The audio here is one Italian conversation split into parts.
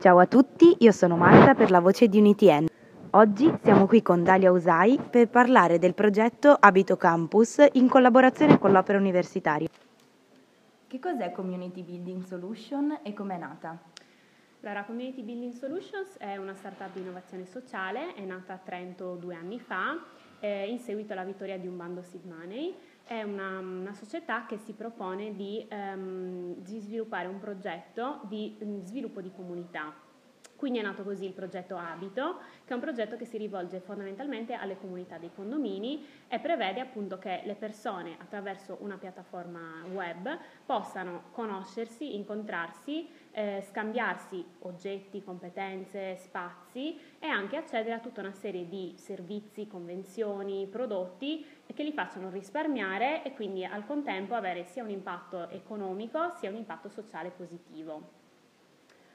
Ciao a tutti, io sono Marta per la voce di UnityN. Oggi siamo qui con Dalia Usai per parlare del progetto Abito Campus in collaborazione con l'Opera Universitaria. Che cos'è Community Building Solution e com'è nata? Allora, Community Building Solutions è una startup di innovazione sociale, è nata a Trento due anni fa, eh, in seguito alla vittoria di un bando Seed Money. È una, una società che si propone di, um, di sviluppare un progetto di um, sviluppo di comunità quindi è nato così il progetto Abito, che è un progetto che si rivolge fondamentalmente alle comunità dei condomini e prevede appunto che le persone attraverso una piattaforma web possano conoscersi, incontrarsi, eh, scambiarsi oggetti, competenze, spazi e anche accedere a tutta una serie di servizi, convenzioni, prodotti che li facciano risparmiare e quindi al contempo avere sia un impatto economico sia un impatto sociale positivo.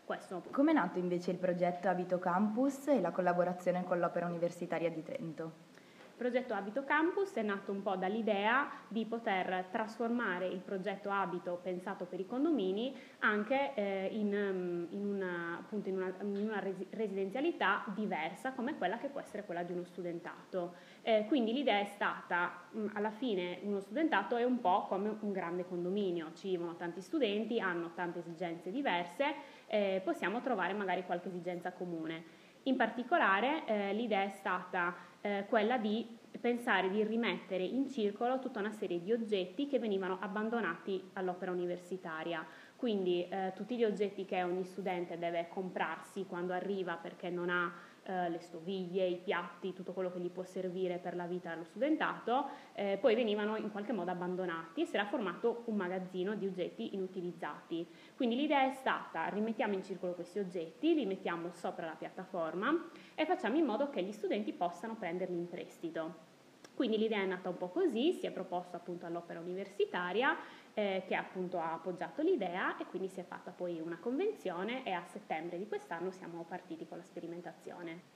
Questo. Come è nato invece il progetto Abito Campus e la collaborazione con l'Opera Universitaria di Trento? Il progetto Abito Campus è nato un po' dall'idea di poter trasformare il progetto Abito pensato per i condomini anche eh, in, mm, in, una, appunto in, una, in, una, residenzialità diversa come quella che può essere quella di uno studentato. Eh, quindi l'idea è stata, mh, mm, alla fine uno studentato è un po' come un grande condominio, ci vivono tanti studenti, hanno tante esigenze diverse, eh, possiamo trovare magari qualche esigenza comune. In particolare eh, l'idea è stata eh, quella di pensare di rimettere in circolo tutta una serie di oggetti che venivano abbandonati all'opera universitaria. Quindi eh, tutti gli oggetti che ogni studente deve comprarsi quando arriva perché non ha eh, le stoviglie, i piatti, tutto quello che gli può servire per la vita dello studentato, eh, poi venivano in qualche modo abbandonati e si era formato un magazzino di oggetti inutilizzati. Quindi l'idea è stata rimettiamo in circolo questi oggetti, li mettiamo sopra la piattaforma e facciamo in modo che gli studenti possano prenderli in prestito. Quindi l'idea è nata un po' così, si è proposto appunto all'opera universitaria eh, che appunto ha appoggiato l'idea e quindi si è fatta poi una convenzione e a settembre di quest'anno siamo partiti con la sperimentazione.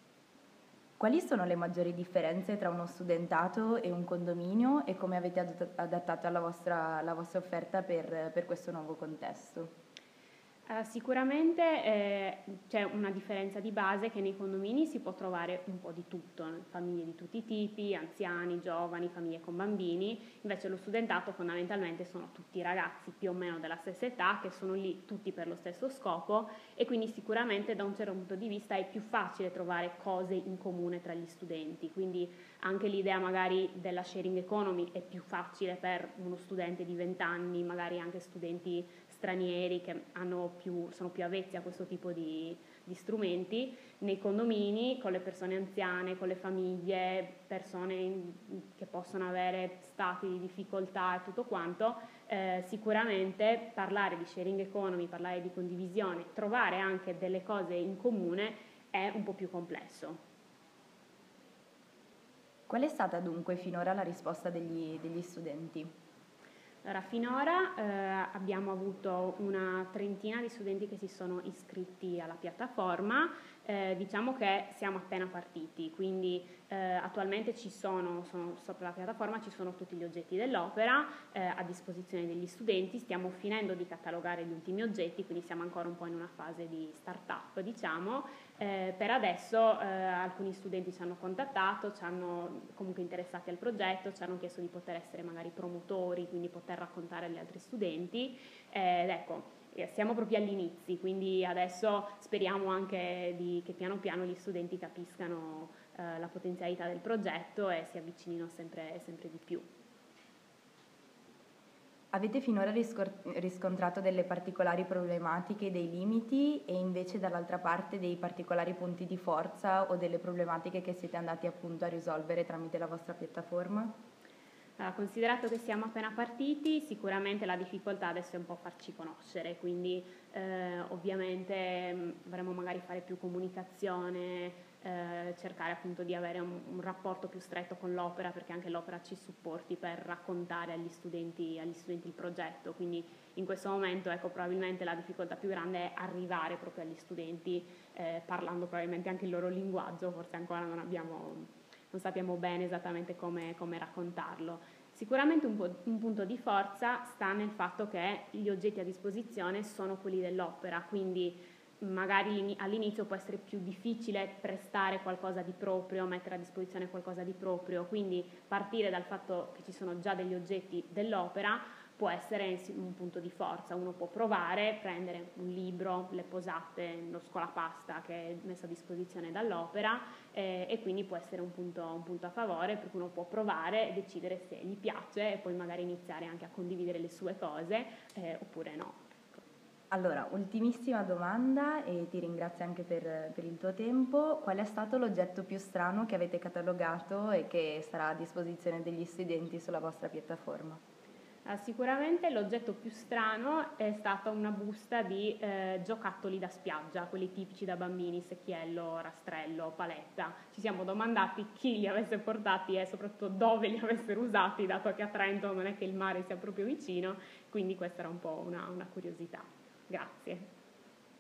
Quali sono le maggiori differenze tra uno studentato e un condominio e come avete adattato la vostra, la vostra offerta per, per questo nuovo contesto? Uh, sicuramente eh, c'è una differenza di base che nei condomini si può trovare un po' di tutto, famiglie di tutti i tipi, anziani, giovani, famiglie con bambini, invece lo studentato fondamentalmente sono tutti ragazzi più o meno della stessa età che sono lì tutti per lo stesso scopo. E quindi sicuramente da un certo punto di vista è più facile trovare cose in comune tra gli studenti, quindi anche l'idea magari della sharing economy è più facile per uno studente di 20 anni, magari anche studenti stranieri che più, sono più avvezzi a questo tipo di, di, strumenti, nei condomini, con le persone anziane, con le famiglie, persone in, che possono avere stati di difficoltà e tutto quanto, eh, sicuramente parlare di sharing economy, parlare di condivisione, trovare anche delle cose in comune è un po' più complesso. Qual è stata dunque finora la risposta degli, degli studenti? Allora, finora eh, abbiamo avuto una trentina di studenti che si sono iscritti alla piattaforma, eh, diciamo che siamo appena partiti, quindi eh, attualmente ci sono, sono, sopra la piattaforma ci sono tutti gli oggetti dell'opera eh, a disposizione degli studenti, stiamo finendo di catalogare gli ultimi oggetti, quindi siamo ancora un po' in una fase di start-up, diciamo. Eh, per adesso eh, alcuni studenti ci hanno contattato, ci hanno comunque interessati al progetto, ci hanno chiesto di poter essere magari promotori, quindi poter raccontare agli altri studenti ed ecco, siamo proprio agli inizi, quindi adesso speriamo anche di, che piano piano gli studenti capiscano eh, la potenzialità del progetto e si avvicinino sempre, sempre di più. Avete finora riscontrato delle particolari problematiche, dei limiti e invece dall'altra parte dei particolari punti di forza o delle problematiche che siete andati appunto a risolvere tramite la vostra piattaforma? Allora, considerato che siamo appena partiti, sicuramente la difficoltà adesso è un po' farci conoscere, quindi eh, ovviamente dovremmo magari fare più comunicazione, eh, cercare appunto di avere un, un, rapporto più stretto con l'opera perché anche l'opera ci supporti per raccontare agli studenti, agli studenti il progetto, quindi in questo momento ecco, probabilmente la difficoltà più grande è arrivare proprio agli studenti eh, parlando probabilmente anche il loro linguaggio, forse ancora non abbiamo non sappiamo bene esattamente come, come raccontarlo. Sicuramente un, un, punto di forza sta nel fatto che gli oggetti a disposizione sono quelli dell'opera, quindi magari all'inizio può essere più difficile prestare qualcosa di proprio, mettere a disposizione qualcosa di proprio, quindi partire dal fatto che ci sono già degli oggetti dell'opera può essere un punto di forza, uno può provare, prendere un libro, le posate, lo scolapasta che è messo a disposizione dall'opera eh, e quindi può essere un punto, un punto, a favore perché uno può provare e decidere se gli piace e poi magari iniziare anche a condividere le sue cose eh, oppure no. Allora, ultimissima domanda e ti ringrazio anche per, per, il tuo tempo. Qual è stato l'oggetto più strano che avete catalogato e che sarà a disposizione degli studenti sulla vostra piattaforma? Eh, sicuramente l'oggetto più strano è stata una busta di eh, giocattoli da spiaggia, quelli tipici da bambini, secchiello, rastrello, paletta. Ci siamo domandati chi li avesse portati e soprattutto dove li avessero usati, dato che a Trento non è che il mare sia proprio vicino, quindi questa era un po' una, una curiosità. Grazie.